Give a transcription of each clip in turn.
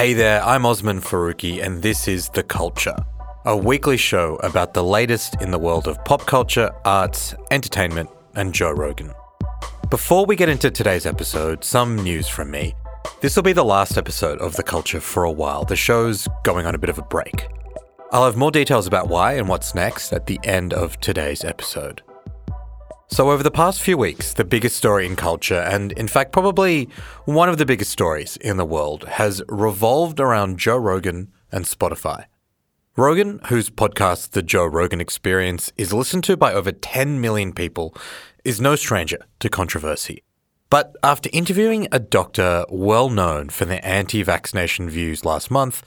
Hey there, I'm Osman Faruqi, and this is The Culture, a weekly show about the latest in the world of pop culture, arts, entertainment, and Joe Rogan. Before we get into today's episode, some news from me. This will be the last episode of The Culture for a while. The show's going on a bit of a break. I'll have more details about why and what's next at the end of today's episode. So, over the past few weeks, the biggest story in culture, and in fact, probably one of the biggest stories in the world, has revolved around Joe Rogan and Spotify. Rogan, whose podcast, The Joe Rogan Experience, is listened to by over 10 million people, is no stranger to controversy. But after interviewing a doctor well known for their anti vaccination views last month,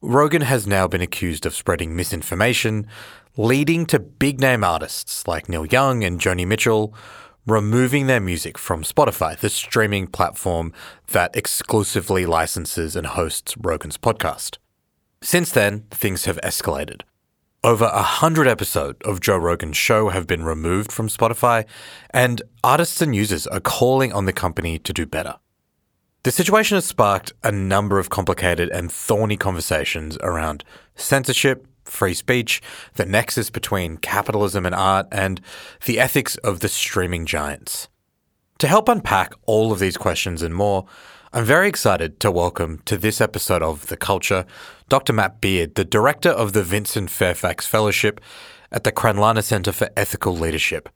Rogan has now been accused of spreading misinformation, leading to big name artists like Neil Young and Joni Mitchell removing their music from Spotify, the streaming platform that exclusively licenses and hosts Rogan's podcast. Since then, things have escalated. Over a hundred episodes of Joe Rogan's show have been removed from Spotify, and artists and users are calling on the company to do better. The situation has sparked a number of complicated and thorny conversations around censorship, free speech, the nexus between capitalism and art, and the ethics of the streaming giants. To help unpack all of these questions and more, I'm very excited to welcome to this episode of The Culture Dr. Matt Beard, the director of the Vincent Fairfax Fellowship at the Cranlana Center for Ethical Leadership.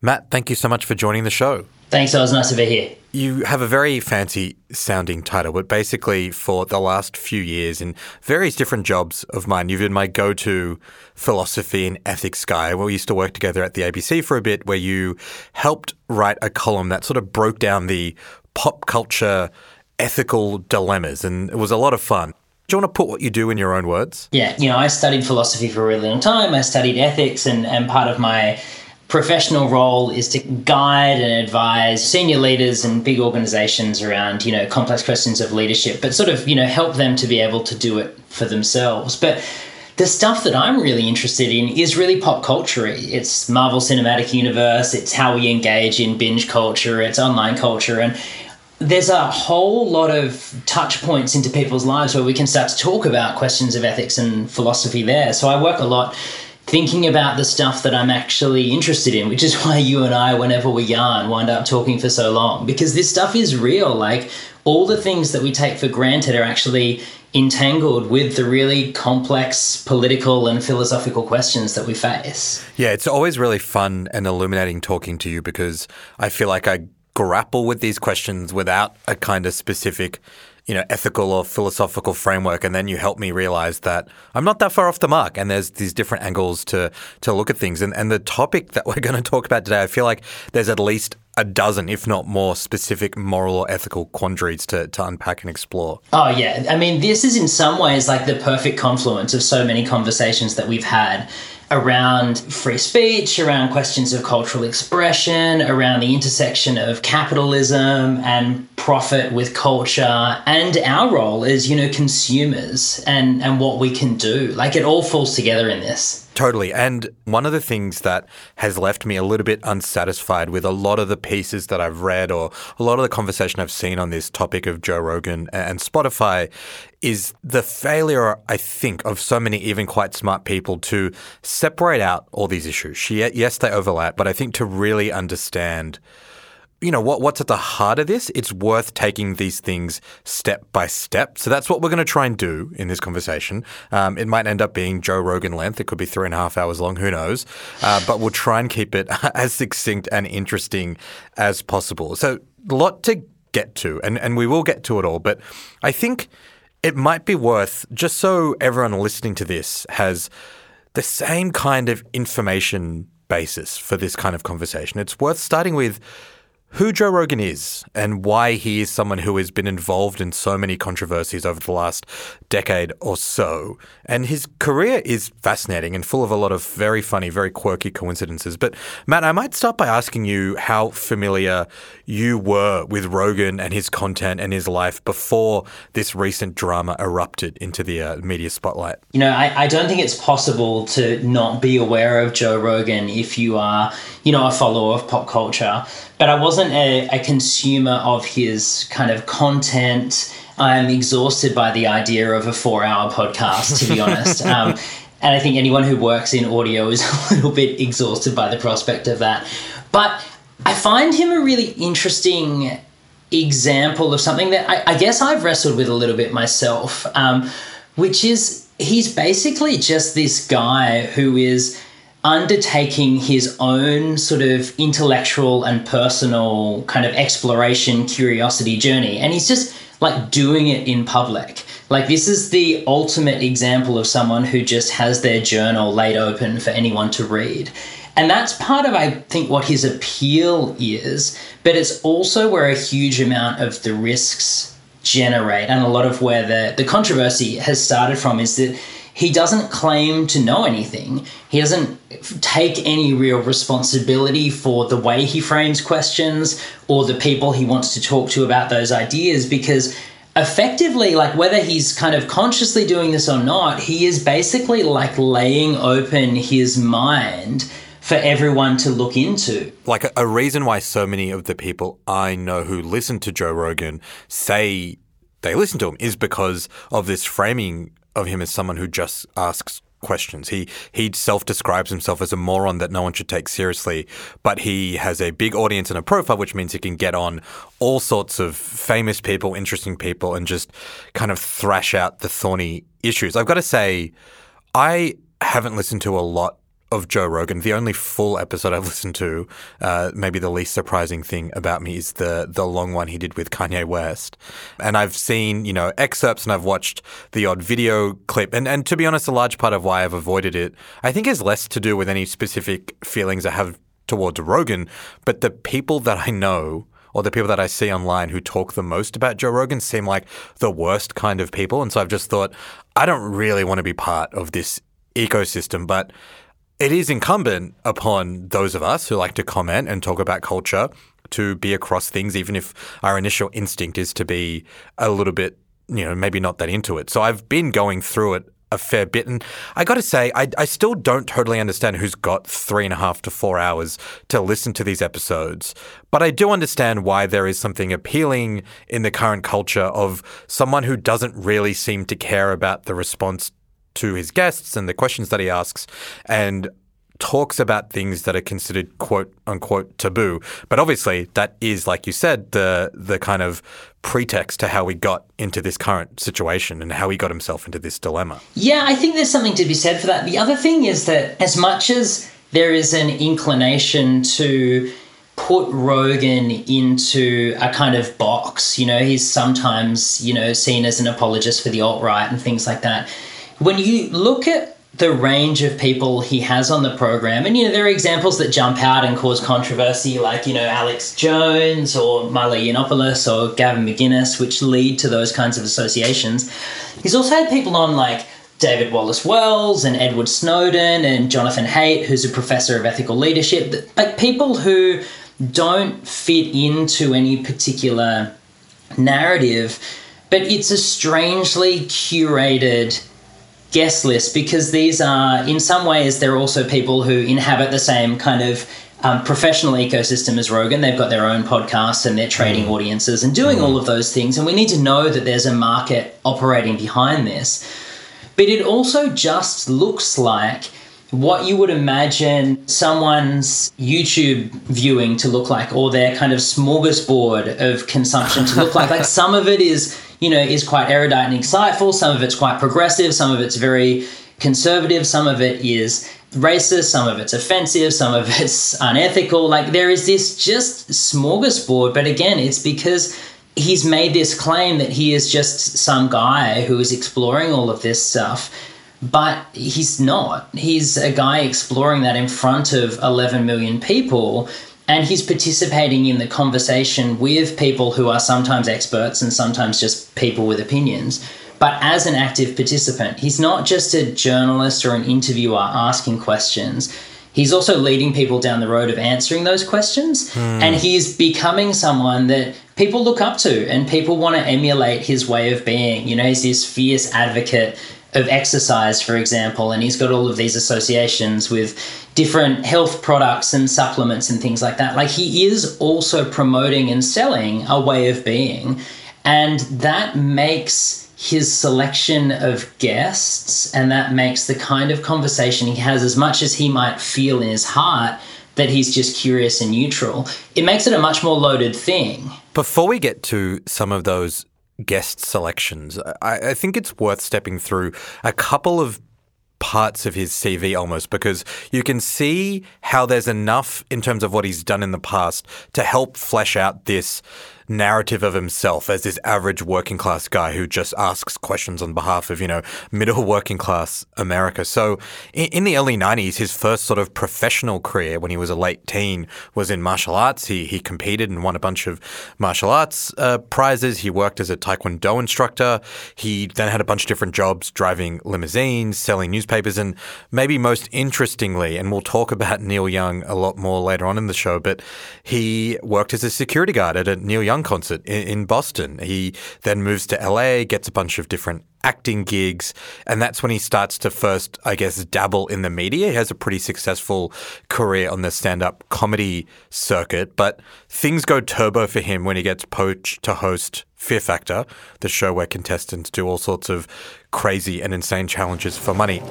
Matt, thank you so much for joining the show. Thanks, it was nice to be here. You have a very fancy sounding title, but basically, for the last few years in various different jobs of mine, you've been my go to philosophy and ethics guy. We used to work together at the ABC for a bit, where you helped write a column that sort of broke down the pop culture ethical dilemmas, and it was a lot of fun. Do you want to put what you do in your own words? Yeah, you know, I studied philosophy for a really long time. I studied ethics, and, and part of my professional role is to guide and advise senior leaders and big organizations around, you know, complex questions of leadership, but sort of, you know, help them to be able to do it for themselves. But the stuff that I'm really interested in is really pop culture. It's Marvel Cinematic Universe, it's how we engage in binge culture, it's online culture, and there's a whole lot of touch points into people's lives where we can start to talk about questions of ethics and philosophy there. So I work a lot thinking about the stuff that I'm actually interested in, which is why you and I, whenever we yarn, wind up talking for so long because this stuff is real. Like all the things that we take for granted are actually entangled with the really complex political and philosophical questions that we face. Yeah, it's always really fun and illuminating talking to you because I feel like I grapple with these questions without a kind of specific you know, ethical or philosophical framework, and then you help me realize that I'm not that far off the mark, and there's these different angles to to look at things. And and the topic that we're going to talk about today, I feel like there's at least a dozen, if not more, specific moral or ethical quandaries to, to unpack and explore. Oh, yeah. I mean, this is in some ways like the perfect confluence of so many conversations that we've had around free speech, around questions of cultural expression, around the intersection of capitalism and profit with culture, and our role as, you know, consumers and, and what we can do. Like it all falls together in this. Totally. And one of the things that has left me a little bit unsatisfied with a lot of the pieces that I've read or a lot of the conversation I've seen on this topic of Joe Rogan and Spotify is the failure, I think, of so many even quite smart people to separate out all these issues. Yes, they overlap, but I think to really understand you know what what's at the heart of this it's worth taking these things step by step. So that's what we're going to try and do in this conversation. Um, it might end up being joe rogan length. It could be three and a half hours long. Who knows? Uh, but we'll try and keep it as succinct and interesting as possible. So a lot to get to and, and we will get to it all. But i think it might be worth just so everyone listening to this has the same kind of information basis for this kind of conversation it's worth starting with who Joe Rogan is and why he is someone who has been involved in so many controversies over the last decade or so. And his career is fascinating and full of a lot of very funny, very quirky coincidences. But Matt, I might start by asking you how familiar you were with Rogan and his content and his life before this recent drama erupted into the uh, media spotlight. You know, I, I don't think it's possible to not be aware of Joe Rogan if you are, you know, a follower of pop culture but I wasn't a, a consumer of his kind of content I'm exhausted by the idea of a four hour podcast, to be honest. Um, and I think anyone who works in audio is a little bit exhausted by the prospect of that. But I find him a really interesting example of something that I, I guess I've wrestled with a little bit myself, um, which is he's basically just this guy who is undertaking his own sort of intellectual and personal kind of exploration, curiosity journey. And he's just like doing it in public. Like, this is the ultimate example of someone who just has their journal laid open for anyone to read. And that's part of, I think, what his appeal is, but it's also where a huge amount of the risks generate, and a lot of where the, the controversy has started from is that he doesn't claim to know anything. He doesn't take any real responsibility for the way he frames questions or the people he wants to talk to about those ideas because effectively like whether he's kind of consciously doing this or not he is basically like laying open his mind for everyone to look into. Like a, reason why so many of the people i know who listen to joe rogan say they listen to him is because of this framing of him as someone who just asks questions. He he self describes himself as a moron that no one should take seriously, but he has a big audience and a profile, which means he can get on all sorts of famous people, interesting people, and just kind of thrash out the thorny issues. I've got to say, I haven't listened to a lot of Joe Rogan. The only full episode I've listened to, uh, maybe the least surprising thing about me is the the long one he did with Kanye West. And I've seen you know excerpts and I've watched the odd video clip. And and to be honest, a large part of why I've avoided it, I think, is less to do with any specific feelings I have towards Rogan, but the people that I know or the people that I see online who talk the most about Joe Rogan seem like the worst kind of people. And so I've just thought, I don't really want to be part of this ecosystem. But it is incumbent upon those of us who like to comment and talk about culture to be across things, even if our initial instinct is to be a little bit, you know, maybe not that into it. So I've been going through it a fair bit. And I got to say, I, I, still don't totally understand who's got three and a half to four hours to listen to these episodes. But I do understand why there is something appealing in the current culture of someone who doesn't really seem to care about the response to his guests and the questions that he asks and talks about things that are considered quote unquote taboo. But obviously that is, like you said, the the kind of pretext to how we got into this current situation and how he got himself into this dilemma. Yeah, I think there's something to be said for that. The other thing is that as much as there is an inclination to put Rogan into a kind of box, you know, he's sometimes, you know, seen as an apologist for the alt right and things like that when you look at the range of people he has on the program, and you know, there are examples that jump out and cause controversy, like you know, Alex Jones or Milo Yiannopoulos or Gavin McInnes, which lead to those kinds of associations. He's also had people on like David Wallace Wells and Edward Snowden and Jonathan Haidt, who's a professor of ethical leadership, like people who don't fit into any particular narrative, but it's a strangely curated guest list because these are, in some ways, they're also people who inhabit the same kind of um, professional ecosystem as Rogan. They've got their own podcasts and they're trading mm. audiences and doing mm. all of those things. And we need to know that there's a market operating behind this. But it also just looks like what you would imagine someone's YouTube viewing to look like, or their kind of smorgasbord of consumption to look like. like some of it is you know, is quite erudite and insightful. Some of it's quite progressive. Some of it's very conservative. Some of it is racist. Some of it's offensive. Some of it's unethical. Like there is this just smorgasbord. But again, it's because he's made this claim that he is just some guy who is exploring all of this stuff. But he's not. He's a guy exploring that in front of 11 million people and he's participating in the conversation with people who are sometimes experts and sometimes just people with opinions. But as an active participant he's not just a journalist or an interviewer asking questions. He's also leading people down the road of answering those questions. Hmm. and he's becoming someone that people look up to and people want to emulate his way of being. You know he's this fierce advocate of exercise, for example, and he's got all of these associations with different health products and supplements and things like that. Like he is also promoting and selling a way of being. And that makes his selection of guests and that makes the kind of conversation he has, as much as he might feel in his heart that he's just curious and neutral, it makes it a much more loaded thing. Before we get to some of those guest selections, I, I think it's worth stepping through a couple of parts of his CV almost because you can see how there's enough in terms of what he's done in the past to help flesh out this narrative of himself as this average working class guy who just asks questions on behalf of, you know, middle working class America. So in, in, the early 90s, his first sort of professional career when he was a late teen was in martial arts. He, he competed and won a bunch of martial arts uh, prizes. He worked as a Taekwondo instructor. He then had a bunch of different jobs driving limousines, selling newspapers, and maybe most interestingly, and we'll talk about Neil Young a lot more later on in the show, but he worked as a security guard at a Neil Young concert in, in Boston. He then moves to LA, gets a bunch of different acting gigs, and that's when he starts to first, I guess, dabble in the media. He has a pretty successful career on the stand up comedy circuit, but things go turbo for him when he gets poached to host Fear Factor, the show where contestants do all sorts of crazy and insane challenges for money.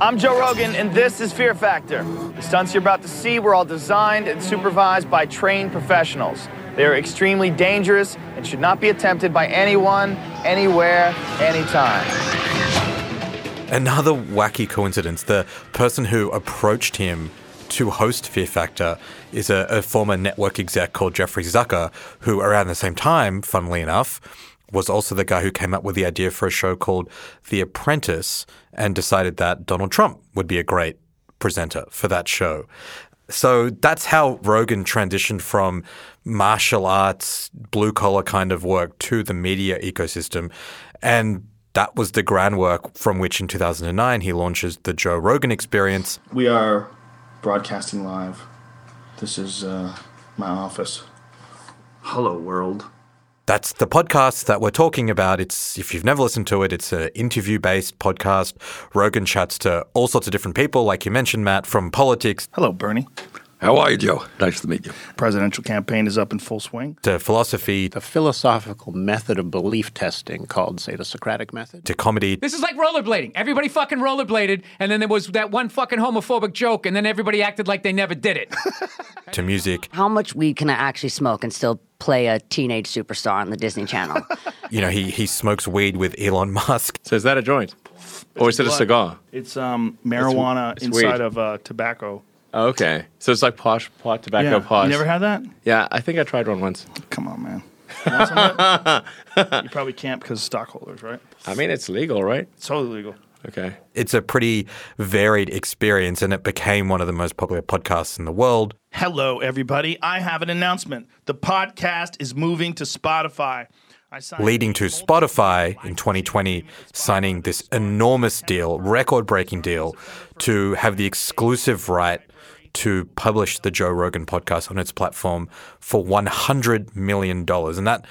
I'm Joe Rogan, and this is Fear Factor. The stunts you're about to see were all designed and supervised by trained professionals. They are extremely dangerous and should not be attempted by anyone, anywhere, anytime. Another wacky coincidence the person who approached him to host Fear Factor is a, a, former network exec called Jeffrey Zucker, who around the same time, funnily enough, was also the guy who came up with the idea for a show called The Apprentice and decided that Donald Trump would be a great presenter for that show. So that's how Rogan transitioned from martial arts, blue collar kind of work to the media ecosystem. And that was the groundwork from which in 2009 he launches the Joe Rogan Experience. We are broadcasting live. This is uh, my office. Hello, world. That's the podcast that we're talking about. It's if you've never listened to it, it's an interview-based podcast. Rogan chats to all sorts of different people, like you mentioned, Matt, from politics. Hello, Bernie. How are you, Joe? Nice to meet you. Presidential campaign is up in full swing. To philosophy. The philosophical method of belief testing called, say, the Socratic method. To comedy. This is like rollerblading. Everybody fucking rollerbladed, and then there was that one fucking homophobic joke, and then everybody acted like they never did it. to music. How much weed can I actually smoke and still play a teenage superstar on the Disney Channel? you know, he, he smokes weed with Elon Musk. So is that a joint? Or is it a cigar? It's um, marijuana it's, it's inside weed. of uh, tobacco. Okay, so it's like posh pot tobacco yeah. posh. You never had that? Yeah, I think I tried one once. Come on, man. You, you probably can't because stockholders, right? I mean, it's legal, right? It's totally legal. Okay. It's a pretty varied experience, and it became one of the most popular podcasts in the world. Hello, everybody. I have an announcement. The podcast is moving to Spotify. Leading to Spotify in 2020 signing this enormous deal, record breaking deal, to have the exclusive right to publish the Joe Rogan podcast on its platform for $100 million. And that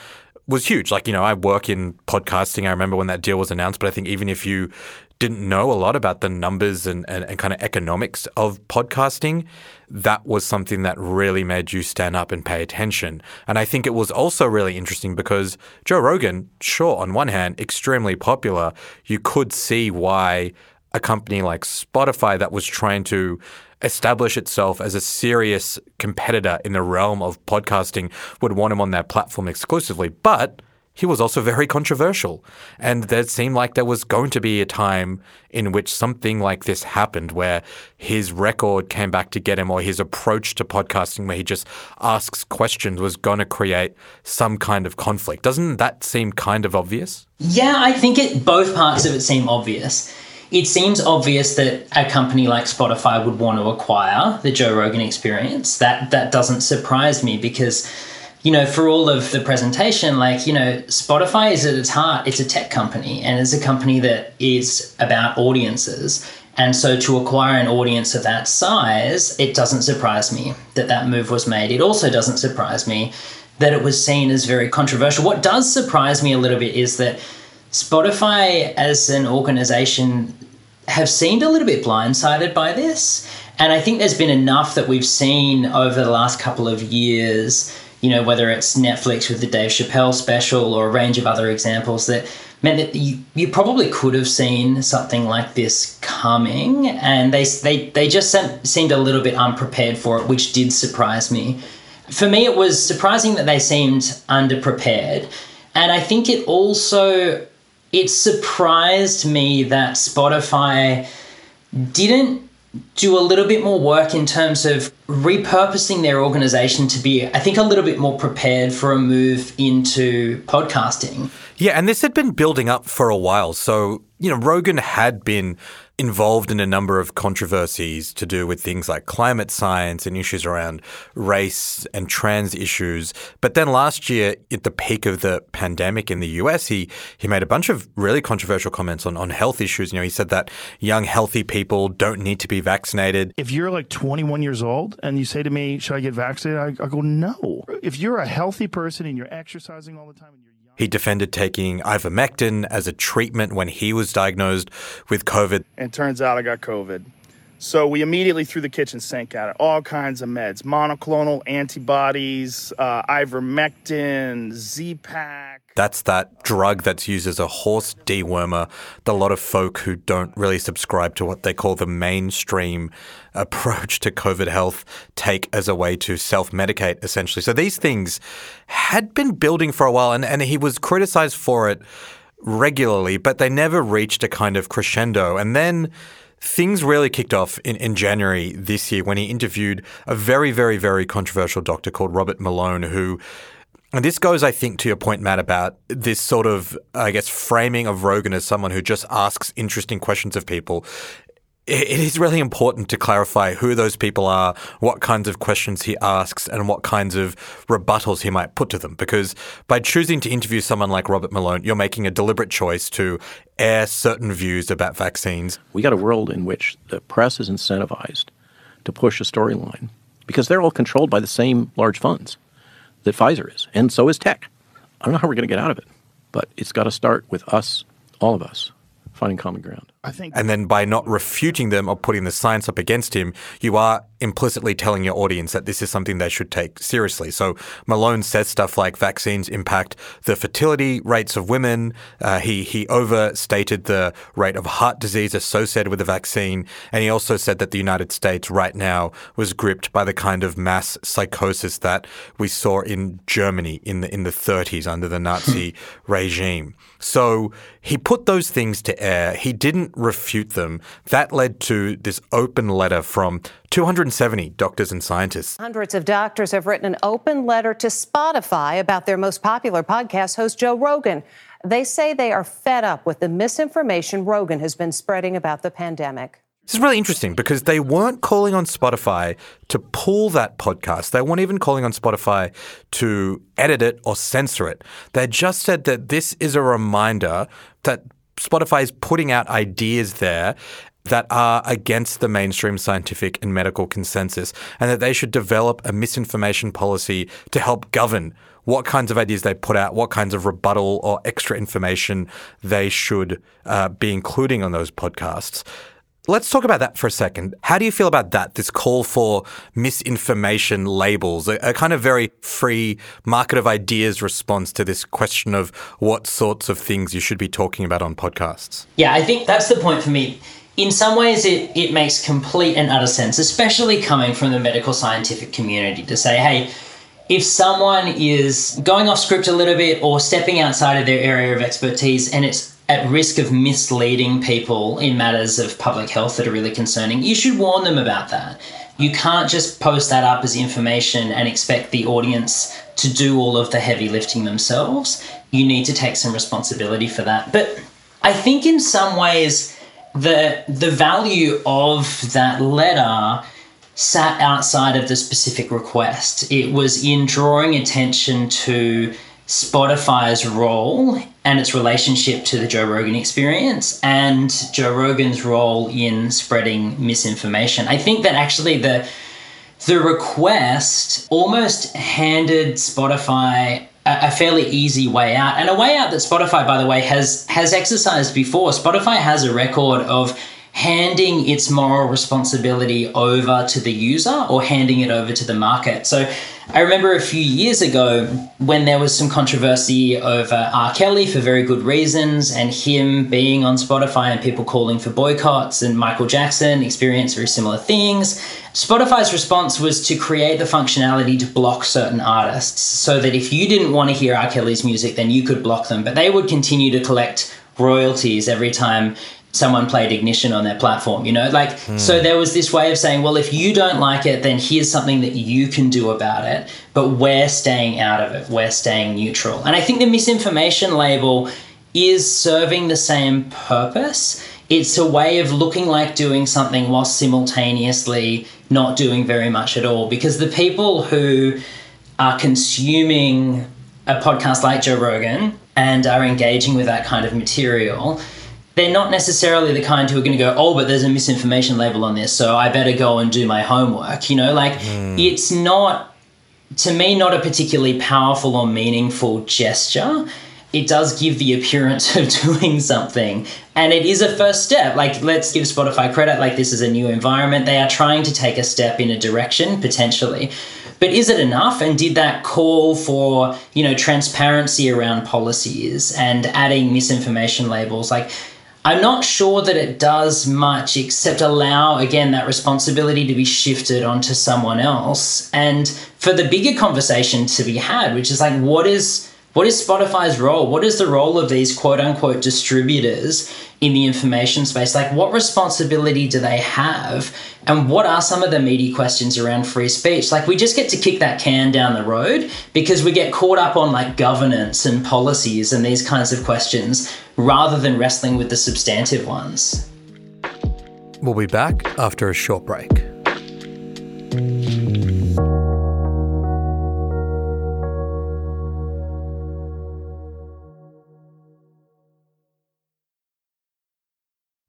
was huge. Like, you know, I work in podcasting. I remember when that deal was announced, but I think even if you didn't know a lot about the numbers and, and, and, kind of economics of podcasting, that was something that really made you stand up and pay attention. And I think it was also really interesting because Joe Rogan, sure, on one hand, extremely popular, you could see why a company like Spotify that was trying to establish itself as a serious competitor in the realm of podcasting would want him on their platform exclusively. But he was also very controversial. And there seemed like there was going to be a time in which something like this happened where his record came back to get him or his approach to podcasting where he just asks questions was going to create some kind of conflict. Doesn't that seem kind of obvious? Yeah, I think it both parts of it seem obvious it seems obvious that a company like Spotify would want to acquire the Joe Rogan experience. That that doesn't surprise me because you know, for all of the presentation, like, you know, Spotify is at its heart, it's a tech company and it's a company that is about audiences. And so to acquire an audience of that size, it doesn't surprise me that that move was made. It also doesn't surprise me that it was seen as very controversial. What does surprise me a little bit is that Spotify as an organization have seemed a little bit blindsided by this. And I think there's been enough that we've seen over the last couple of years, you know, whether it's Netflix with the Dave Chappelle special or a range of other examples that meant that you, you probably could have seen something like this coming and they, they, they just seemed a little bit unprepared for it, which did surprise me. For me, it was surprising that they seemed underprepared. And I think it also it surprised me that Spotify didn't do a little bit more work in terms of repurposing their organization to be, I think, a little bit more prepared for a move into podcasting. Yeah, and this had been building up for a while. So, you know, Rogan had been involved in a number of controversies to do with things like climate science and issues around race and trans issues. But then last year, at the peak of the pandemic in the US, he, he made a bunch of really controversial comments on, on health issues. You know, he said that young, healthy people don't need to be vaccinated. If you're like 21 years old and you say to me, Should I get vaccinated? I, I go, No. If you're a healthy person and you're exercising all the time and you're he defended taking ivermectin as a treatment when he was diagnosed with COVID. And turns out I got COVID. So we immediately threw the kitchen sink at it. All kinds of meds, monoclonal antibodies, uh, ivermectin, Z-Pak. That's that drug that's used as a horse dewormer that a lot of folk who don't really subscribe to what they call the mainstream approach to COVID health take as a way to self-medicate, essentially. So these things had been building for a while, and, and he was criticized for it regularly, but they never reached a kind of crescendo. And then things really kicked off in, in January this year when he interviewed a very, very, very controversial doctor called Robert Malone, who and this goes, I think, to your point, Matt, about this sort of, I guess, framing of Rogan as someone who just asks interesting questions of people it is really important to clarify who those people are, what kinds of questions he asks, and what kinds of rebuttals he might put to them. Because by choosing to interview someone like Robert Malone, you're making a deliberate choice to air certain views about vaccines. We got a world in which the press is incentivized to push a storyline because they're all controlled by the same large funds that Pfizer is, and so is tech. I don't know how we're going to get out of it, but it's got to start with us, all of us, finding common ground. I think. And then by not refuting them or putting the science up against him, you are implicitly telling your audience that this is something they should take seriously. So Malone says stuff like vaccines impact the fertility rates of women. Uh, he he overstated the rate of heart disease associated with the vaccine, and he also said that the United States right now was gripped by the kind of mass psychosis that we saw in Germany in the in the 30s under the Nazi regime. So he put those things to air. He didn't refute them. That led to this open letter from 270 doctors and scientists. Hundreds of doctors have written an open letter to Spotify about their most popular podcast host, Joe Rogan. They say they are fed up with the misinformation Rogan has been spreading about the pandemic. This is really interesting because they weren't calling on Spotify to pull that podcast. They weren't even calling on Spotify to edit it or censor it. They just said that this is a reminder that Spotify is putting out ideas there that are against the mainstream scientific and medical consensus, and that they should develop a misinformation policy to help govern what kinds of ideas they put out, what kinds of rebuttal or extra information they should uh, be including on those podcasts. Let's talk about that for a second. How do you feel about that? This call for misinformation labels, a, a, kind of very free market of ideas response to this question of what sorts of things you should be talking about on podcasts. Yeah, I think that's the point for me in some ways it, it makes complete and utter sense, especially coming from the medical scientific community, to say, hey, if someone is going off script a little bit or stepping outside of their area of expertise and it's at risk of misleading people in matters of public health that are really concerning, you should warn them about that. You can't just post that up as information and expect the audience to do all of the heavy lifting themselves. You need to take some responsibility for that. But I think in some ways, the the value of that letter sat outside of the specific request. It was in drawing attention to Spotify's role and its relationship to the Joe Rogan experience and Joe Rogan's role in spreading misinformation. I think that actually the the request almost handed Spotify a, fairly easy way out, and a way out that Spotify, by the way, has has exercised before. Spotify has a record of handing its moral responsibility over to the user or handing it over to the market. So I remember a few years ago when there was some controversy over R. Kelly for very good reasons and him being on Spotify and people calling for boycotts and Michael Jackson experienced very similar things. Spotify's response was to create the functionality to block certain artists so that if you didn't want to hear R. Kelly's music, then you could block them, but they would continue to collect royalties every time someone played ignition on their platform you know? Like mm. so there was this way of saying well if you don't like it then here's something that you can do about it but we're staying out of it. We're staying neutral. And i think the misinformation label is serving the same purpose. It's a way of looking like doing something while simultaneously not doing very much at all. Because the people who are consuming a podcast like Joe Rogan and are engaging with that kind of material they're not necessarily the kind who are going to go, oh, but there's a misinformation label on this, so I better go and do my homework. You know, like mm. it's not, to me, not a particularly powerful or meaningful gesture. It does give the appearance of doing something, and it is a first step. Like, let's give Spotify credit. Like, this is a new environment. They are trying to take a step in a direction potentially. But is it enough? And did that call for, you know, transparency around policies and adding misinformation labels? Like, I'm not sure that it does much except allow, again, that responsibility to be shifted onto someone else. And for the bigger conversation to be had, which is like, what is what is Spotify's role? What is the role of these quote unquote distributors in the information space? Like, what responsibility do they have? And what are some of the meaty questions around free speech? Like, we just get to kick that can down the road because we get caught up on like governance and policies and these kinds of questions rather than wrestling with the substantive ones. We'll be back after a short break.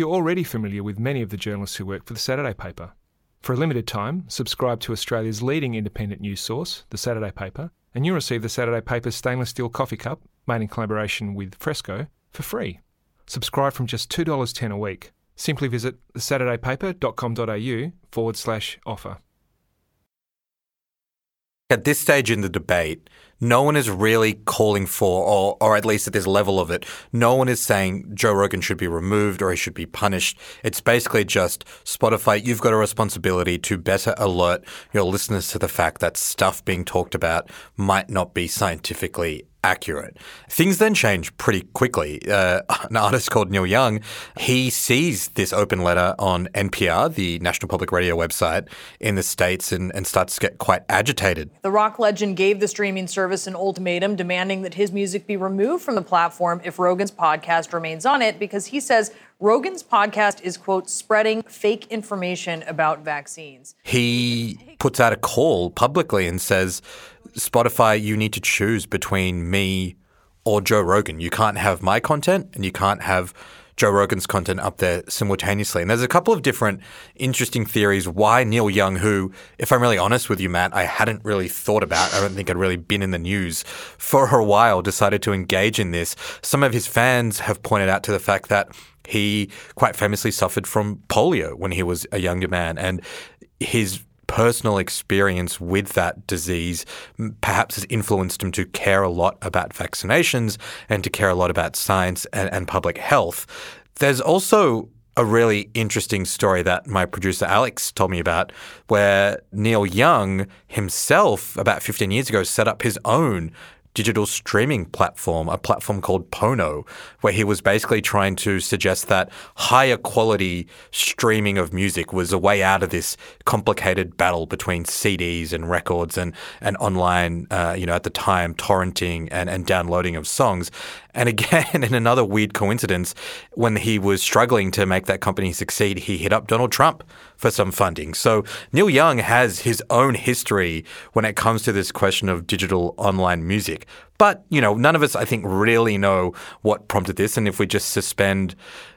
you're already familiar with many of the journalists who work for the Saturday paper. For a limited time, subscribe to Australia's leading independent news source, the Saturday paper, and you'll receive the Saturday paper's stainless steel coffee cup, made in collaboration with Fresco, for free. Subscribe from just $2.10 a week. Simply visit thesaturdaypaper.com.au forward slash offer. At this stage in the debate, no one is really calling for, or, or at least at this level of it, no one is saying Joe Rogan should be removed or he should be punished. It's basically just Spotify, you've got a responsibility to better alert your listeners to the fact that stuff being talked about might not be scientifically accurate. Things then change pretty quickly. Uh, an artist called Neil Young, he sees this open letter on NPR, the National Public Radio website in the States, and, and starts to get quite agitated. The rock legend gave the streaming service an ultimatum demanding that his music be removed from the platform if Rogan's podcast remains on it because he says Rogan's podcast is, quote, spreading fake information about vaccines. He puts out a call publicly and says, Spotify, you need to choose between me or Joe Rogan. You can't have my content and you can't have Joe Rogan's content up there simultaneously. And there's a couple of different interesting theories why Neil Young, who, if I'm really honest with you, Matt, I hadn't really thought about, I don't think I'd really been in the news for a while, decided to engage in this. Some of his fans have pointed out to the fact that he quite famously suffered from polio when he was a younger man. And his personal experience with that disease perhaps has influenced him to care a lot about vaccinations and to care a lot about science and, and public health. There's also a really interesting story that my producer Alex told me about, where Neil Young himself, about 15 years ago, set up his own digital streaming platform, a platform called Pono, where he was basically trying to suggest that higher quality streaming of music was a way out of this complicated battle between CDs and records and, and online, uh, you know, at the time, torrenting and, and downloading of songs. And again, in another weird coincidence, when he was struggling to make that company succeed, he hit up Donald Trump for some funding. So Neil Young has his own history when it comes to this question of digital online music. But, you know, none of us, I think, really know what prompted this. And if we just suspend,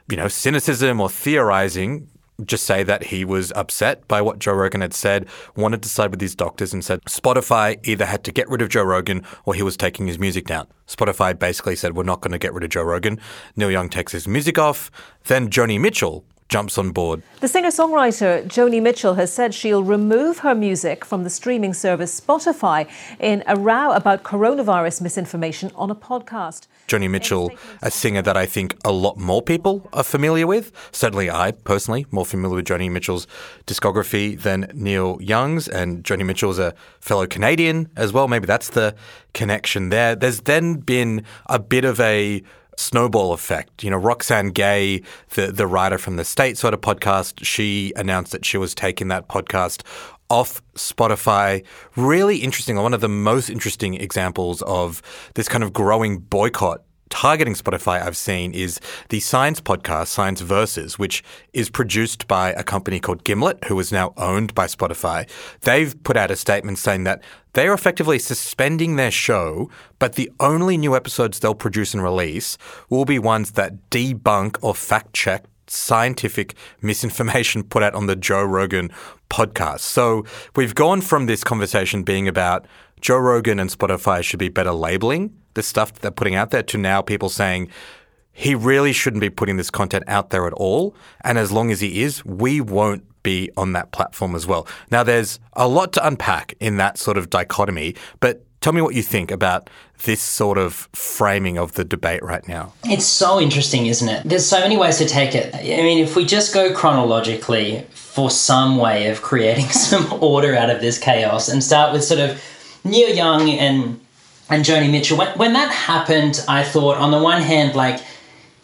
you know, cynicism or theorizing, just say that he was upset by what Joe Rogan had said, wanted to side with his doctors, and said Spotify either had to get rid of Joe Rogan or he was taking his music down. Spotify basically said, We're not going to get rid of Joe Rogan. Neil Young takes his music off. Then Joni Mitchell jumps on board. The singer songwriter Joni Mitchell has said she'll remove her music from the streaming service Spotify in a row about coronavirus misinformation on a podcast. Joni Mitchell, a singer that I think a lot more people are familiar with. Certainly, I personally more familiar with Joni Mitchell's discography than Neil Young's, and Joni Mitchell's a fellow Canadian as well. Maybe that's the connection there. There's then been a bit of a snowball effect. You know, Roxane Gay, the the writer from the State sort of podcast, she announced that she was taking that podcast off Spotify. Really interesting. One of the most interesting examples of this kind of growing boycott targeting Spotify I've seen is the science podcast, Science Versus, which is produced by a company called Gimlet, who is now owned by Spotify. They've put out a statement saying that they are effectively suspending their show, but the only new episodes they'll produce and release will be ones that debunk or fact check scientific misinformation put out on the Joe Rogan podcast. So we've gone from this conversation being about Joe Rogan and Spotify should be better labeling the stuff they're putting out there to now people saying he really shouldn't be putting this content out there at all. And as long as he is, we won't be on that platform as well. Now, there's a lot to unpack in that sort of dichotomy, but tell me what you think about this sort of framing of the debate right now. It's so interesting, isn't it? There's so many ways to take it. I mean, if we just go chronologically for some way of creating some order out of this chaos and start with sort of Neil Young and and Joni Mitchell. When, when that happened, I thought on the one hand, like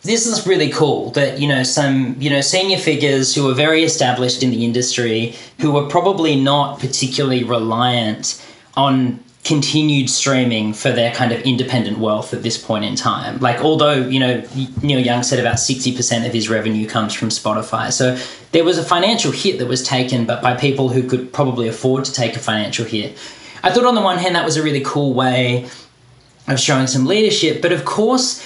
this is really cool that you know some you know senior figures who are very established in the industry who are probably not particularly reliant on continued streaming for their kind of independent wealth at this point in time like although you know neil young said about 60% of his revenue comes from spotify so there was a financial hit that was taken but by people who could probably afford to take a financial hit i thought on the one hand that was a really cool way of showing some leadership but of course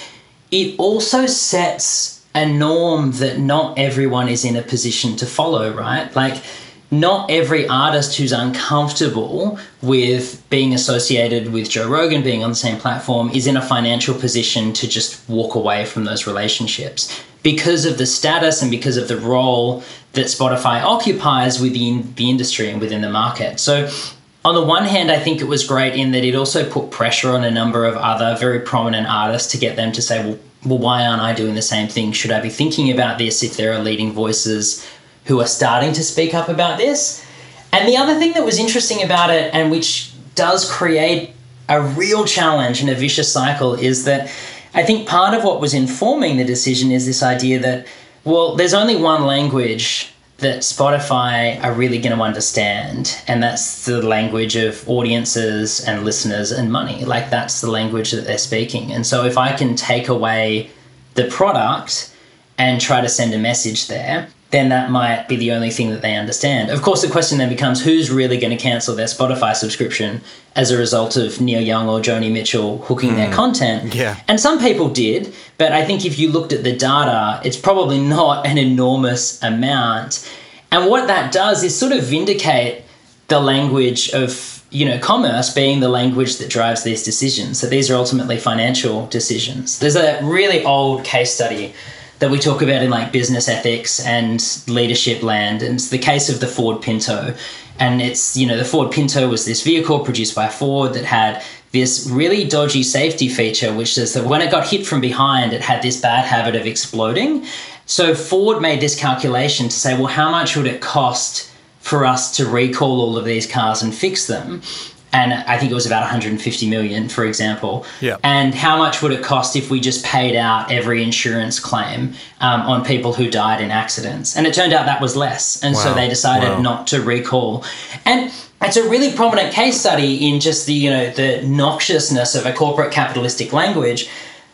it also sets a norm that not everyone is in a position to follow, right? Like, not every artist who's uncomfortable with being associated with Joe Rogan being on the same platform is in a financial position to just walk away from those relationships because of the status and because of the role that Spotify occupies within the industry and within the market. So on the one hand, I think it was great in that it also put pressure on a number of other very prominent artists to get them to say, well, well, why aren't I doing the same thing? Should I be thinking about this if there are leading voices who are starting to speak up about this? And the other thing that was interesting about it, and which does create a real challenge and a vicious cycle, is that I think part of what was informing the decision is this idea that, well, there's only one language that Spotify are really going to understand, and that's the language of audiences and listeners and money. Like, that's the language that they're speaking. And so, if I can take away the product and try to send a message there, then that might be the only thing that they understand. Of course, the question then becomes who's really going to cancel their Spotify subscription as a result of Neil Young or Joni Mitchell hooking mm. their content? Yeah. And some people did, but I think if you looked at the data, it's probably not an enormous amount. And what that does is sort of vindicate the language of you know commerce being the language that drives these decisions. So these are ultimately financial decisions. There's a really old case study that we talk about in like business ethics and leadership land. And it's the case of the Ford Pinto. And it's, you know, the Ford Pinto was this vehicle produced by Ford that had this really dodgy safety feature, which is that when it got hit from behind, it had this bad habit of exploding. So Ford made this calculation to say, well, how much would it cost for us to recall all of these cars and fix them? And I think it was about 150 million, for example. Yeah. And how much would it cost if we just paid out every insurance claim um, on people who died in accidents? And it turned out that was less, and so they decided Wow. not to recall. And it's a really prominent case study in just the you know the noxiousness of a corporate capitalistic language,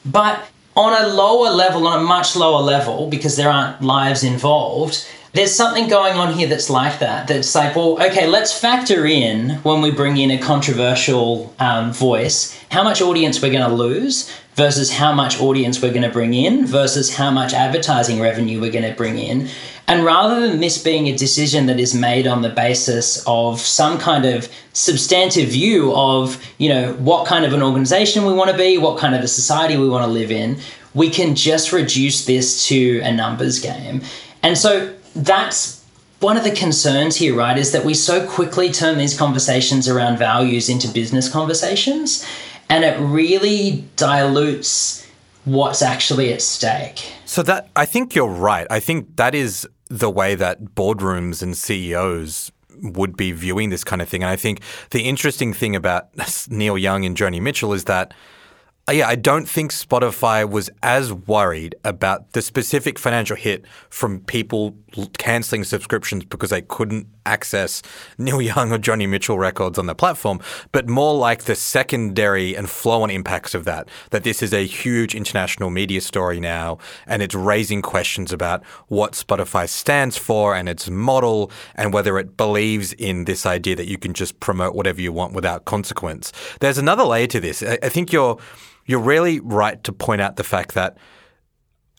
but on a lower level, on a much lower level, because there aren't lives involved, there's something going on here that's like that. That's like, well, okay, let's factor in when we bring in a controversial um, voice how much audience we're going to lose versus how much audience we're going to bring in versus how much advertising revenue we're going to bring in. And rather than this being a decision that is made on the basis of some kind of substantive view of, you know, what kind of an organization we want to be, what kind of a society we want to live in, we can just reduce this to a numbers game. And so that's one of the concerns here, right, is that we so quickly turn these conversations around values into business conversations, and it really dilutes what's actually at stake. So that I think you're right. I think that is the way that boardrooms and CEOs would be viewing this kind of thing. And I think the interesting thing about Neil Young and Joni Mitchell is that Uh, yeah, I don't think Spotify was as worried about the specific financial hit from people canceling subscriptions because they couldn't access Neil Young or Joni Mitchell records on the platform, but more like the secondary and flow on impacts of that. That this is a huge international media story now, and it's raising questions about what Spotify stands for and its model, and whether it believes in this idea that you can just promote whatever you want without consequence. There's another layer to this. I, think you're you're really right to point out the fact that,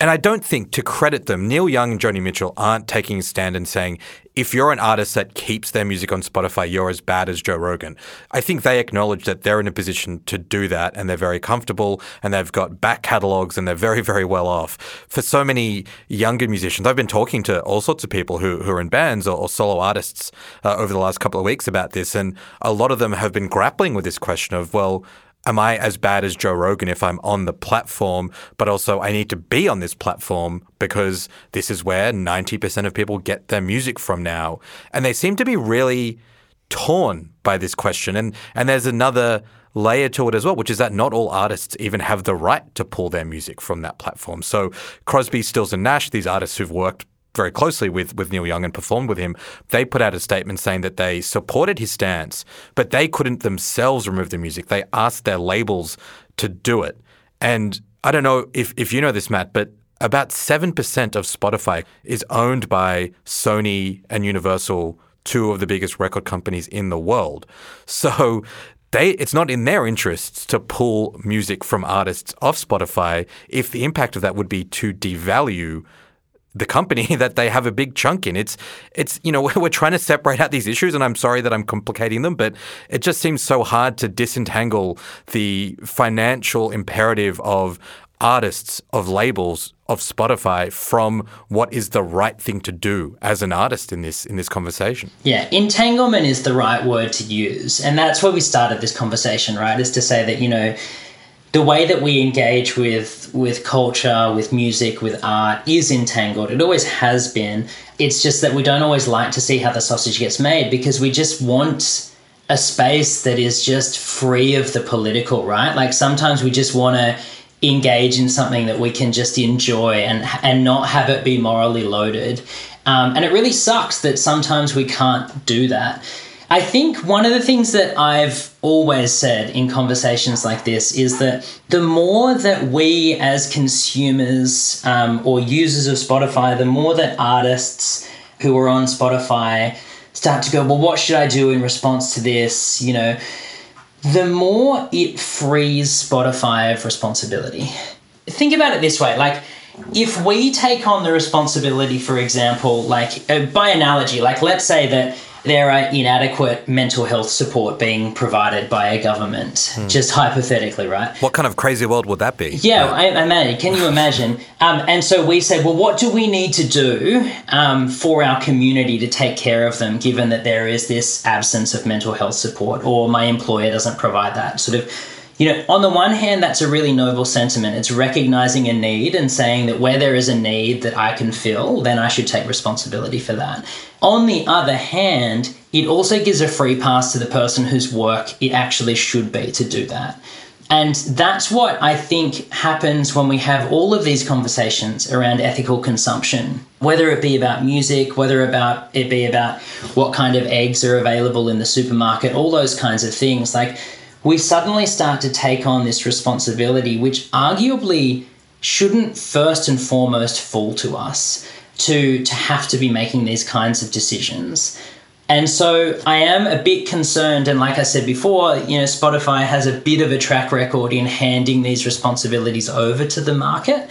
and I don't think to credit them, Neil Young and Joni Mitchell aren't taking a stand and saying, if you're an artist that keeps their music on Spotify, you're as bad as Joe Rogan. I think they acknowledge that they're in a position to do that and they're very comfortable and they've got back catalogs and they're very, very well off. For so many younger musicians, I've been talking to all sorts of people who, who are in bands or, or solo artists uh, over the last couple of weeks about this, and a lot of them have been grappling with this question of, well, am I as bad as Joe Rogan if I'm on the platform, but also I need to be on this platform because this is where 90% of people get their music from now. And they seem to be really torn by this question. And and there's another layer to it as well, which is that not all artists even have the right to pull their music from that platform. So Crosby, Stills and Nash, these artists who've worked very closely with, with Neil Young and performed with him, they put out a statement saying that they supported his stance, but they couldn't themselves remove the music. They asked their labels to do it. And I don't know if, if you know this, Matt, but about 7% of Spotify is owned by Sony and Universal, two of the biggest record companies in the world. So they it's not in their interests to pull music from artists off Spotify if the impact of that would be to devalue the company that they have a big chunk in. It's it's you know we're trying to separate out these issues, and I'm sorry that I'm complicating them, but it just seems so hard to disentangle the financial imperative of artists, of labels, of Spotify from what is the right thing to do as an artist in this in this conversation. Yeah, entanglement is the right word to use. And that's where we started this conversation, right? Is to say that, you know, the way that we engage with with culture, with music, with art is entangled. It always has been. It's just that we don't always like to see how the sausage gets made because we just want a space that is just free of the political, right? Like sometimes we just want to engage in something that we can just enjoy and and not have it be morally loaded. Um, and it really sucks that sometimes we can't do that. I think one of the things that I've always said in conversations like this is that the more that we as consumers um, or users of Spotify, the more that artists who are on Spotify start to go, well, what should I do in response to this? You know, the more it frees Spotify of responsibility. Think about it this way like, if we take on the responsibility, for example, like uh, by analogy, like let's say that there are inadequate mental health support being provided by a government, Hmm. just hypothetically, right? What kind of crazy world would that be? Yeah, I, I imagine. Can you imagine? Um, and so we said, well, what do we need to do um, for our community to take care of them, given that there is this absence of mental health support, or my employer doesn't provide that? Sort of, you know, on the one hand, that's a really noble sentiment. It's recognizing a need and saying that where there is a need that I can fill, then I should take responsibility for that. On the other hand, it also gives a free pass to the person whose work it actually should be to do that. And that's what I think happens when we have all of these conversations around ethical consumption, whether it be about music, whether about it be about what kind of eggs are available in the supermarket, all those kinds of things. Like we suddenly start to take on this responsibility, which arguably shouldn't first and foremost fall to us to to have to be making these kinds of decisions. And so I am a bit concerned, and like I said before, you know, Spotify has a bit of a track record in handing these responsibilities over to the market.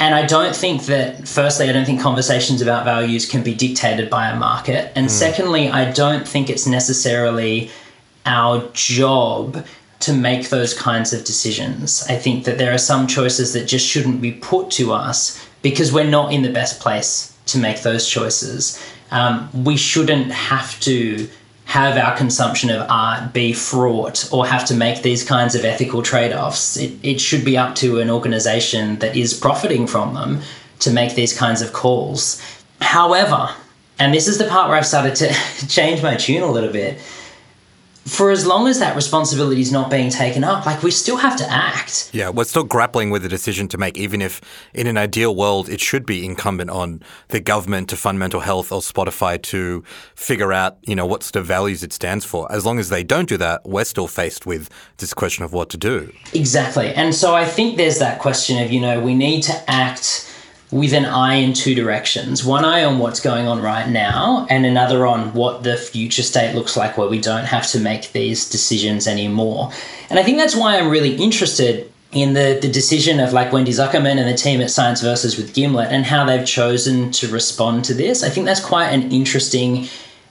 And I don't think that, firstly, I don't think conversations about values can be dictated by a market. And Mm. secondly, I don't think it's necessarily our job to make those kinds of decisions. I think that there are some choices that just shouldn't be put to us because we're not in the best place to make those choices. Um, we shouldn't have to have our consumption of art be fraught or have to make these kinds of ethical trade offs. It, it should be up to an organization that is profiting from them to make these kinds of calls. However, and this is the part where I've started to change my tune a little bit. For as long as that responsibility is not being taken up, like we still have to act. Yeah, we're still grappling with the decision to make, even if in an ideal world it should be incumbent on the government to fund mental health or Spotify to figure out, you know, what's the values it stands for. As long as they don't do that, we're still faced with this question of what to do. Exactly. And so I think there's that question of, you know, we need to act with an eye in two directions one eye on what's going on right now, and another on what the future state looks like where we don't have to make these decisions anymore. And I think that's why I'm really interested in the, the decision of like Wendy Zukerman and the team at Science Versus with Gimlet and how they've chosen to respond to this. I think that's quite an interesting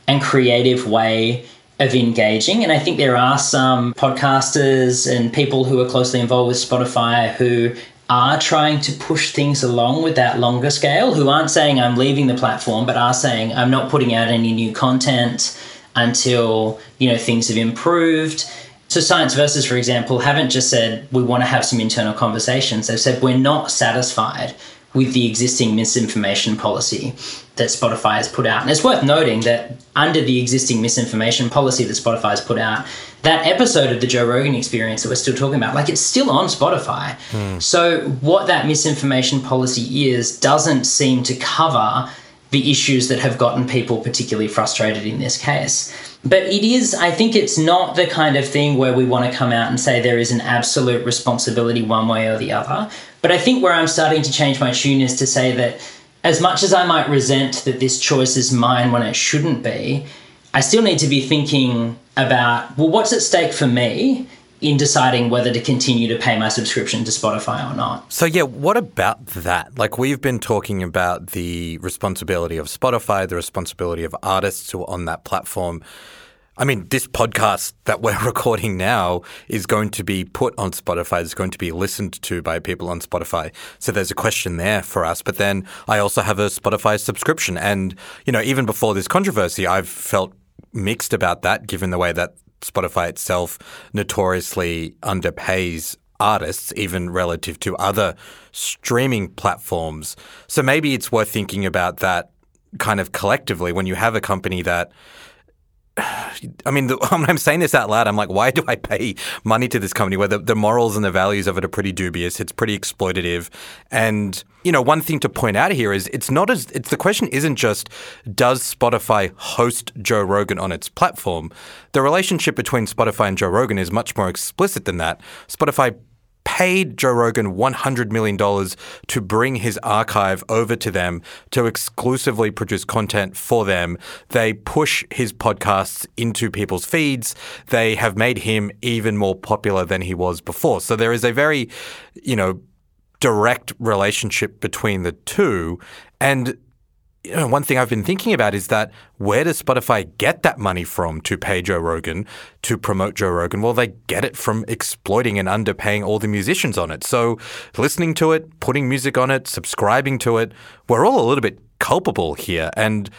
and creative way of engaging. And I think there are some podcasters and people who are closely involved with Spotify who are trying to push things along with that longer scale, who aren't saying I'm leaving the platform, but are saying I'm not putting out any new content until, you know, things have improved. So Science Versus, for example, haven't just said we want to have some internal conversations. They've said we're not satisfied with the existing misinformation policy that Spotify has put out. And it's worth noting that under the existing misinformation policy that Spotify has put out, that episode of the Joe Rogan experience that we're still talking about, like it's still on Spotify. Hmm. So what that misinformation policy is doesn't seem to cover the issues that have gotten people particularly frustrated in this case. But it is, I think it's not the kind of thing where we want to come out and say there is an absolute responsibility one way or the other. But I think where I'm starting to change my tune is to say that as much as I might resent that this choice is mine when it shouldn't be, I still need to be thinking about, well, what's at stake for me in deciding whether to continue to pay my subscription to Spotify or not. So, yeah, what about that? Like, we've been talking about the responsibility of Spotify, the responsibility of artists who are on that platform. I mean, this podcast that we're recording now is going to be put on Spotify, it's going to be listened to by people on Spotify. So there's a question there for us. But then I also have a Spotify subscription. And, you know, even before this controversy, I've felt mixed about that, given the way that Spotify itself notoriously underpays artists, even relative to other streaming platforms. So maybe it's worth thinking about that kind of collectively when you have a company that. I mean, the, I'm saying this out loud, I'm like, why do I pay money to this company where the, the morals and the values of it are pretty dubious? It's pretty exploitative. And, you know, one thing to point out here is it's not as, it's the question isn't just does Spotify host Joe Rogan on its platform? The relationship between Spotify and Joe Rogan is much more explicit than that. Spotify paid Joe Rogan $100 million to bring his archive over to them to exclusively produce content for them. They push his podcasts into people's feeds. They have made him even more popular than he was before. So there is a very, you know, direct relationship between the two. And you know, one thing I've been thinking about is that where does Spotify get that money from to pay Joe Rogan, to promote Joe Rogan? Well, they get it from exploiting and underpaying all the musicians on it. So listening to it, putting music on it, subscribing to it, we're all a little bit culpable here. And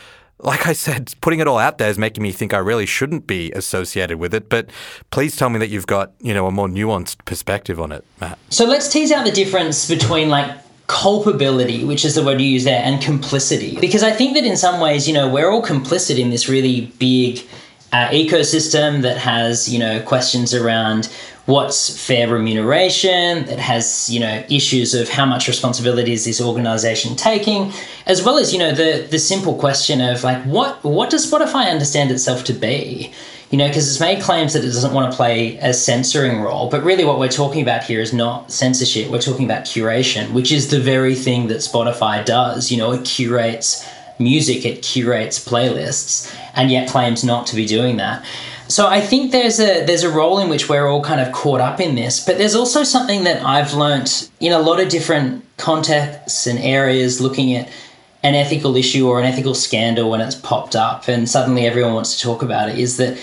like I said, putting it all out there is making me think I really shouldn't be associated with it. But please tell me that you've got, you know, a more nuanced perspective on it, Matt. So let's tease out the difference between like culpability, which is the word you use there, and complicity. Because I think that in some ways, you know, we're all complicit in this really big uh, ecosystem that has, you know, questions around what's fair remuneration, that has, you know, issues of how much responsibility is this organization taking, as well as, you know, the the simple question of like what what does Spotify understand itself to be? You know, because it's made claims that it doesn't want to play a censoring role, but really what we're talking about here is not censorship. We're talking about curation, which is the very thing that Spotify does. You know, it curates music, it curates playlists, and yet claims not to be doing that. So I think there's a there's a role in which we're all kind of caught up in this, but there's also something that I've learnt in a lot of different contexts and areas looking at an ethical issue or an ethical scandal when it's popped up and suddenly everyone wants to talk about it is that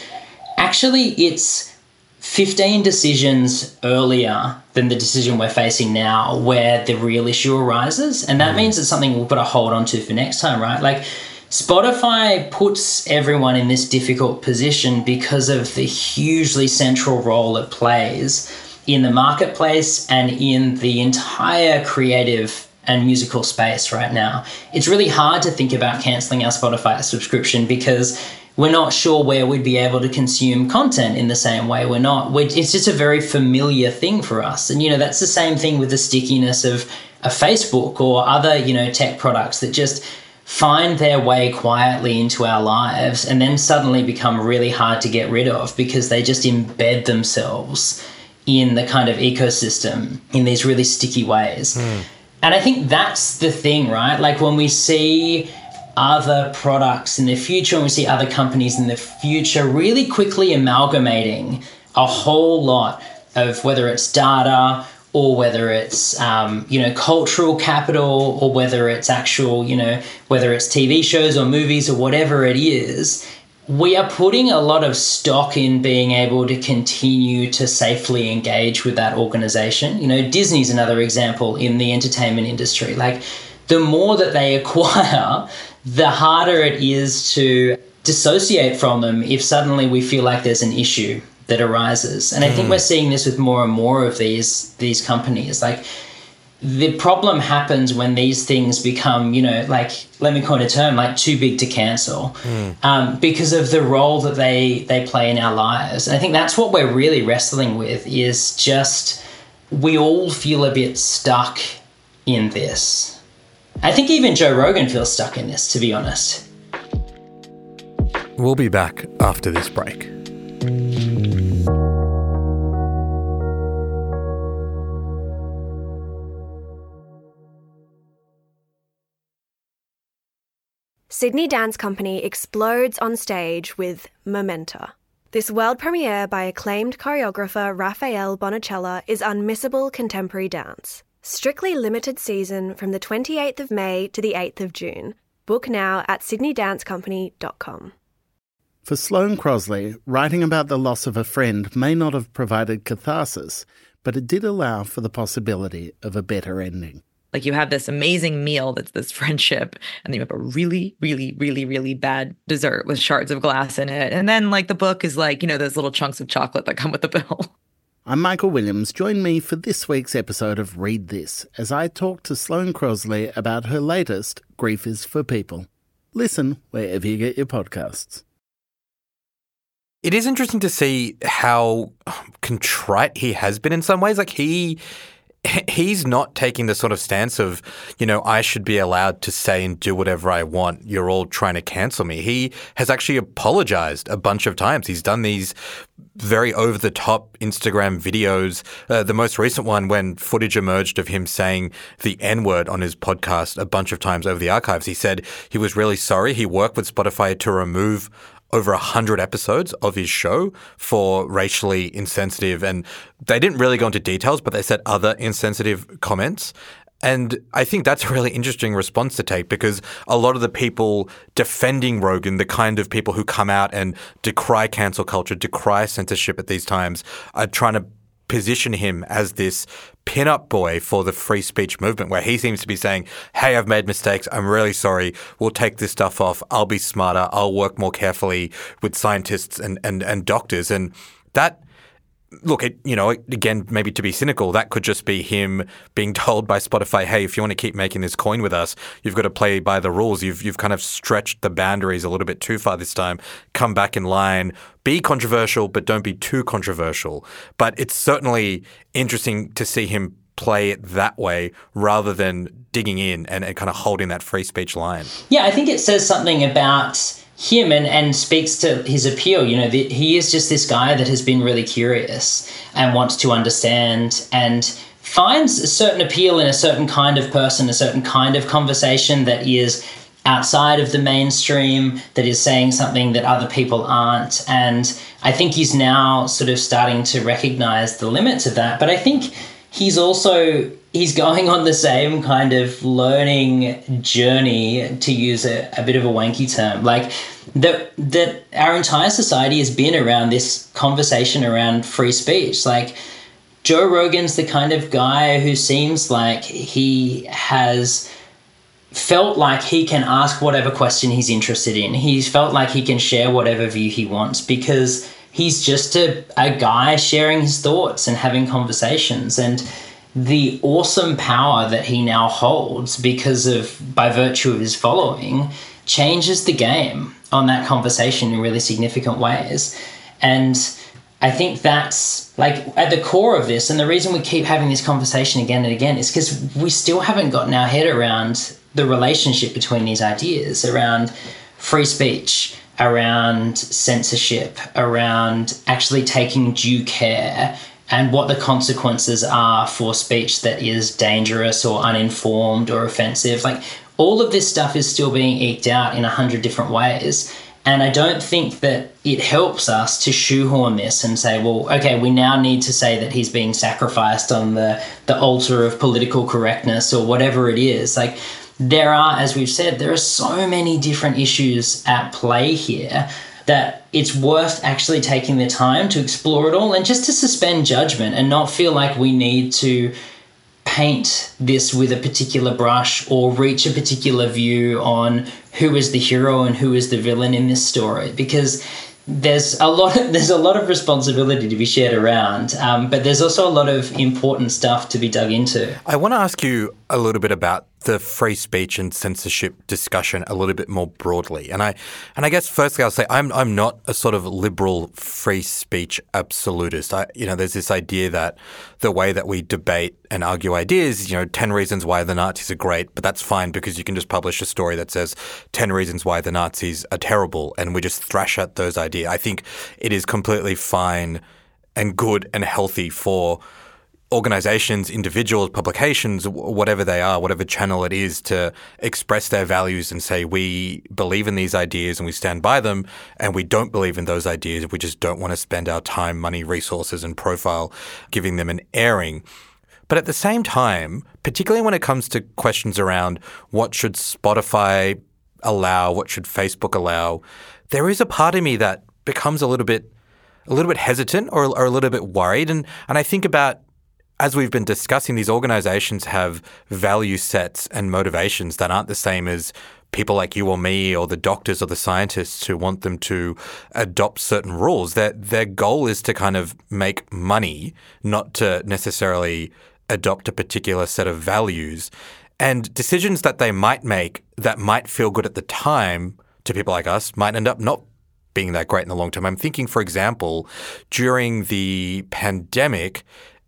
actually it's 15 decisions earlier than the decision we're facing now where the real issue arises and that mm. means it's something we've got to hold on to for next time right like Spotify puts everyone in this difficult position because of the hugely central role it plays in the marketplace and in the entire creative and musical space right now. It's really hard to think about canceling our Spotify subscription because we're not sure where we'd be able to consume content in the same way. We're not, we're, it's just a very familiar thing for us. And, you know, that's the same thing with the stickiness of a Facebook or other, you know, tech products that just find their way quietly into our lives and then suddenly become really hard to get rid of because they just embed themselves in the kind of ecosystem in these really sticky ways. Hmm. And I think that's the thing, right? Like when we see other products in the future and we see other companies in the future really quickly amalgamating a whole lot of whether it's data or whether it's um, you know cultural capital or whether it's actual you know whether it's TV shows or movies or whatever it is we are putting a lot of stock in being able to continue to safely engage with that organization. You know Disney's another example in the entertainment industry. Like the more that they acquire the harder it is to dissociate from them if suddenly we feel like there's an issue that arises. And I think Mm. we're seeing this with more and more of these these companies. Like the problem happens when these things become, you know, like let me coin a term, like too big to cancel, um, because of the role that they they play in our lives. And I think that's what we're really wrestling with is just we all feel a bit stuck in this. I think even Joe Rogan feels stuck in this, to be honest. We'll be back after this break. Sydney Dance Company explodes on stage with Momenta. This world premiere by acclaimed choreographer Rafael Bonachela is unmissable contemporary dance. Strictly limited season from the 28th of May to the 8th of June. Book now at sydneydancecompany.com. For Sloane Crosley, writing about the loss of a friend may not have provided catharsis, but it did allow for the possibility of a better ending. Like you have this amazing meal that's this friendship, and then you have a really, really, really, really bad dessert with shards of glass in it. And then like the book is like, you know, those little chunks of chocolate that come with the bill. I'm Michael Williams. Join me for this week's episode of Read This as I talk to Sloane Crosley about her latest, Grief is for People. Listen wherever you get your podcasts. It is interesting to see how contrite he has been in some ways. Like he he's not taking the sort of stance of, you know, I should be allowed to say and do whatever I want. You're all trying to cancel me. He has actually apologized a bunch of times. He's done these very over the top Instagram videos. Uh, the most recent one, when footage emerged of him saying the N word on his podcast a bunch of times over the archives, he said he was really sorry. He worked with Spotify to remove over 100 episodes of his show for racially insensitive and they didn't really go into details but they said other insensitive comments. And I think that's a really interesting response to take because a lot of the people defending Rogan, the kind of people who come out and decry cancel culture, decry censorship at these times, are trying to position him as this pin-up boy for the free speech movement where he seems to be saying, Hey, I've made mistakes. I'm really sorry. We'll take this stuff off. I'll be smarter. I'll work more carefully with scientists and, and, and doctors. And that look, you know, again, maybe to be cynical, that could just be him being told by Spotify, "Hey, if you want to keep making this coin with us, you've got to play by the rules. You've you've kind of stretched the boundaries a little bit too far this time. Come back in line. Be controversial, but don't be too controversial." But it's certainly interesting to see him play it that way rather than digging in and, and kind of holding that free speech line. Yeah, I think it says something about him and, and speaks to his appeal. You know, the, he is just this guy that has been really curious and wants to understand and finds a certain appeal in a certain kind of person, a certain kind of conversation that is outside of the mainstream, that is saying something that other people aren't. And I think he's now sort of starting to recognize the limits of that. But I think he's also he's going on the same kind of learning journey to use a, a bit of a wanky term. Like that that our entire society has been around this conversation around free speech. Like joe rogan's the kind of guy who seems like he has felt like he can ask whatever question he's interested in. He's felt like he can share whatever view he wants because he's just a, a guy sharing his thoughts and having conversations. And the awesome power that he now holds because of by virtue of his following changes the game on that conversation in really significant ways. And i think that's like at the core of this and the reason we keep having this conversation again and again is because we still haven't gotten our head around the relationship between these ideas around free speech around censorship around actually taking due care and what the consequences are for speech that is dangerous or uninformed or offensive. Like all of this stuff is still being eked out in a hundred different ways. And I don't think that it helps us to shoehorn this and say, well, okay, we now need to say that he's being sacrificed on the, the altar of political correctness or whatever it is. Like, there are, as we've said, there are so many different issues at play here that it's worth actually taking the time to explore it all and just to suspend judgment and not feel like we need to paint this with a particular brush or reach a particular view on who is the hero and who is the villain in this story. Because there's a lot of, there's a lot of responsibility to be shared around um, but there's also a lot of important stuff to be dug into. I want to ask you a little bit about the free speech and censorship discussion a little bit more broadly. And I and I guess firstly I'll say I'm I'm not a sort of liberal free speech absolutist. I you know there's this idea that the way that we debate and argue ideas, you know, 10 reasons why the Nazis are great, but that's fine because you can just publish a story that says 10 reasons why the Nazis are terrible and we just thrash out those ideas. I think it is completely fine and good and healthy for organizations, individuals, publications, whatever they are, whatever channel it is, to express their values and say, we believe in these ideas and we stand by them, and we don't believe in those ideas. We just don't want to spend our time, money, resources, and profile giving them an airing. But at the same time, particularly when it comes to questions around what should Spotify allow, what should Facebook allow, there is a part of me that becomes a little bit a little bit hesitant or, or a little bit worried. And and I think about as we've been discussing, these organizations have value sets and motivations that aren't the same as people like you or me or the doctors or the scientists who want them to adopt certain rules. Their, their goal is to kind of make money, not to necessarily adopt a particular set of values. And decisions that they might make that might feel good at the time to people like us might end up not being that great in the long term. I'm thinking, for example, during the pandemic,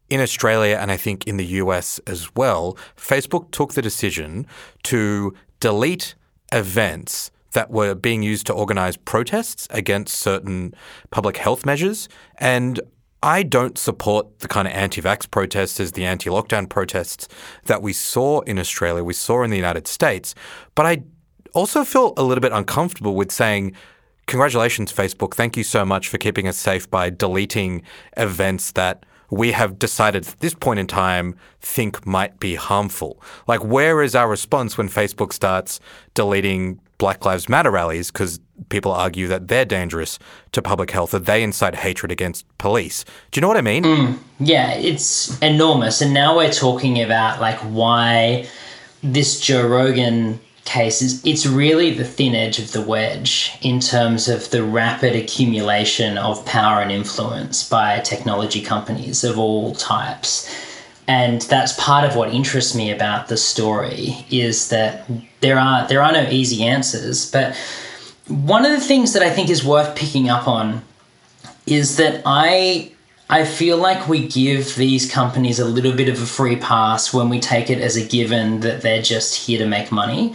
in Australia and I think in the US as well, Facebook took the decision to delete events that were being used to organize protests against certain public health measures. And I don't support the kind of anti vax protesters, the anti lockdown protests that we saw in Australia, we saw in the United States. But I also feel a little bit uncomfortable with saying, Congratulations, Facebook. Thank you so much for keeping us safe by deleting events that we have decided at this point in time think might be harmful. Like, where is our response when Facebook starts deleting Black Lives Matter rallies because people argue that they're dangerous to public health, that they incite hatred against police. Do you know what I mean? Mm, yeah, it's enormous. And now we're talking about like why this Joe Rogan case is it's really the thin edge of the wedge in terms of the rapid accumulation of power and influence by technology companies of all types. And that's part of what interests me about the story is that there are there are no easy answers. But one of the things that i think is worth picking up on is that i i feel like we give these companies a little bit of a free pass when we take it as a given that they're just here to make money.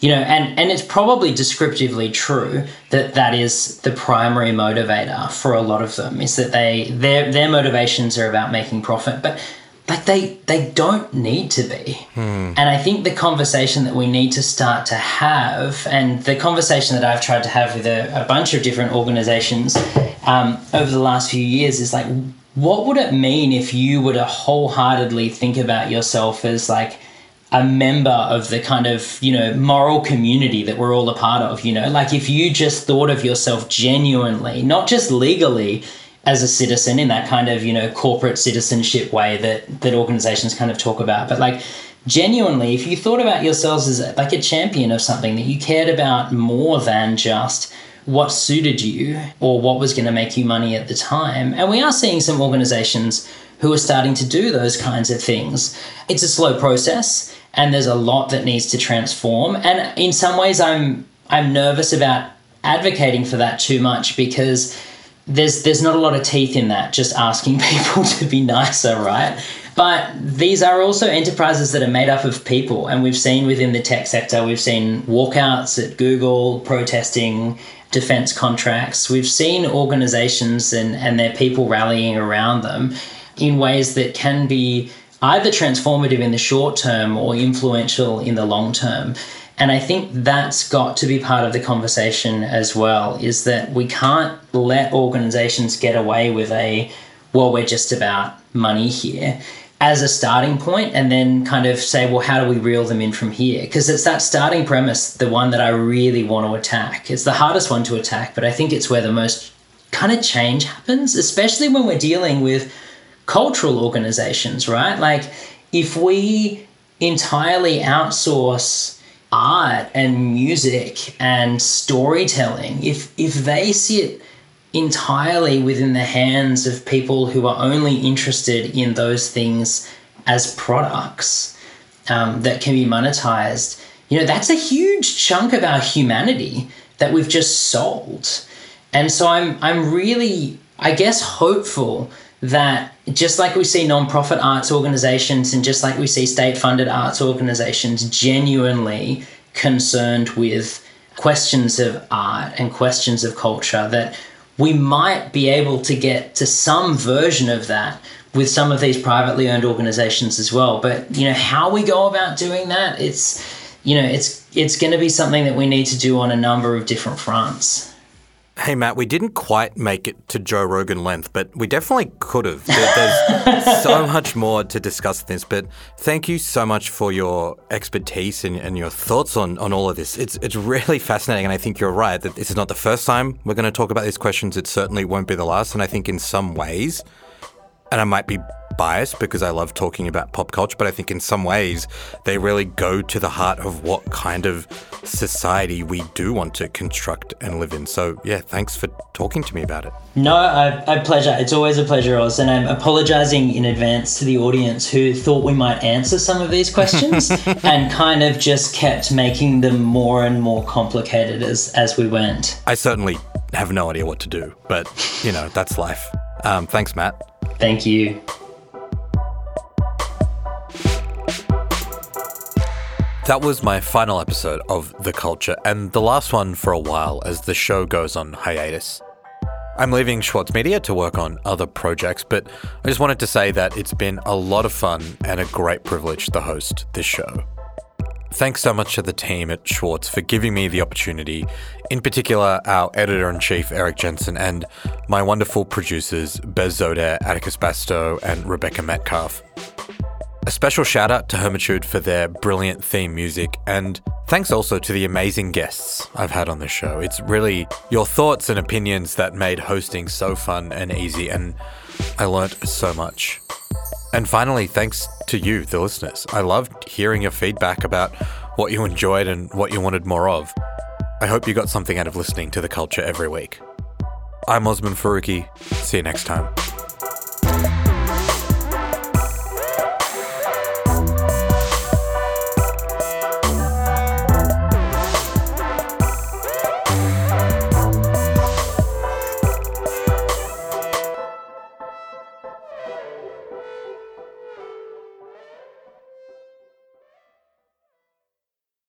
You know and and it's probably descriptively true that that is the primary motivator for a lot of them is that they their their motivations are about making profit. But like they they don't need to be Hmm. and i think the conversation that we need to start to have and the conversation that i've tried to have with a, a bunch of different organizations um, over the last few years is like what would it mean if you were to wholeheartedly think about yourself as like a member of the kind of you know moral community that we're all a part of you know like if you just thought of yourself genuinely not just legally as a citizen in that kind of you know corporate citizenship way that that organizations kind of talk about. But like genuinely if you thought about yourselves as like a champion of something that you cared about more than just what suited you or what was going to make you money at the time and we are seeing some organizations who are starting to do those kinds of things it's a slow process and there's a lot that needs to transform. And in some ways i'm i'm nervous about advocating for that too much because there's there's not a lot of teeth in that just asking people to be nicer right? But these are also enterprises that are made up of people and we've seen within the tech sector we've seen walkouts at google protesting defense contracts. We've seen organizations and and their people rallying around them in ways that can be either transformative in the short term or influential in the long term and I think that's got to be part of the conversation as well is that we can't let organizations get away with a, well, we're just about money here as a starting point and then kind of say, well, how do we reel them in from here? Because it's that starting premise, the one that I really want to attack. It's the hardest one to attack, but I think it's where the most kind of change happens, especially when we're dealing with cultural organizations, right? Like if we entirely outsource art and music and storytelling if if they sit entirely within the hands of people who are only interested in those things as products um, that can be monetized you know that's a huge chunk of our humanity that we've just sold. And so i'm i'm really i guess hopeful that just like we see nonprofit arts organizations and just like we see state funded arts organizations genuinely concerned with questions of art and questions of culture, that we might be able to get to some version of that with some of these privately owned organizations as well. But you know how we go about doing that, it's you know it's it's going to be something that we need to do on a number of different fronts. Hey, Matt, we didn't quite make it to Joe Rogan length, but we definitely could have. There, there's so much more to discuss this, but thank you so much for your expertise and, and, your thoughts on, on all of this. It's, it's really fascinating, and I think you're right that this is not the first time we're going to talk about these questions. It certainly won't be the last, and I think in some ways, and I might be biased because I love talking about pop culture, but I think in some ways they really go to the heart of what kind of society we do want to construct and live in. So, yeah, thanks for talking to me about it. No, a, a pleasure. It's always a pleasure, Oz. And I'm apologizing in advance to the audience who thought we might answer some of these questions and kind of just kept making them more and more complicated as, as we went. I certainly have no idea what to do, but, you know, that's life. Um, thanks, Matt. Thank you. That was my final episode of The Culture, and the last one for a while as the show goes on hiatus. I'm leaving Schwartz Media to work on other projects, but I just wanted to say that it's been a lot of fun and a great privilege to host this show. Thanks so much to the team at Schwartz for giving me the opportunity, in particular our editor in chief, Erik Jensen, and my wonderful producers, Bez Zoder, Atticus Basto, and Rebecca Metcalf. A special shout out to Hermitude for their brilliant theme music, and thanks also to the amazing guests I've had on the show. It's really your thoughts and opinions that made hosting so fun and easy, and I learnt so much. And finally, thanks to you, the listeners. I loved hearing your feedback about what you enjoyed and what you wanted more of. I hope you got something out of listening to the culture every week. I'm Osman Faruqi. See you next time.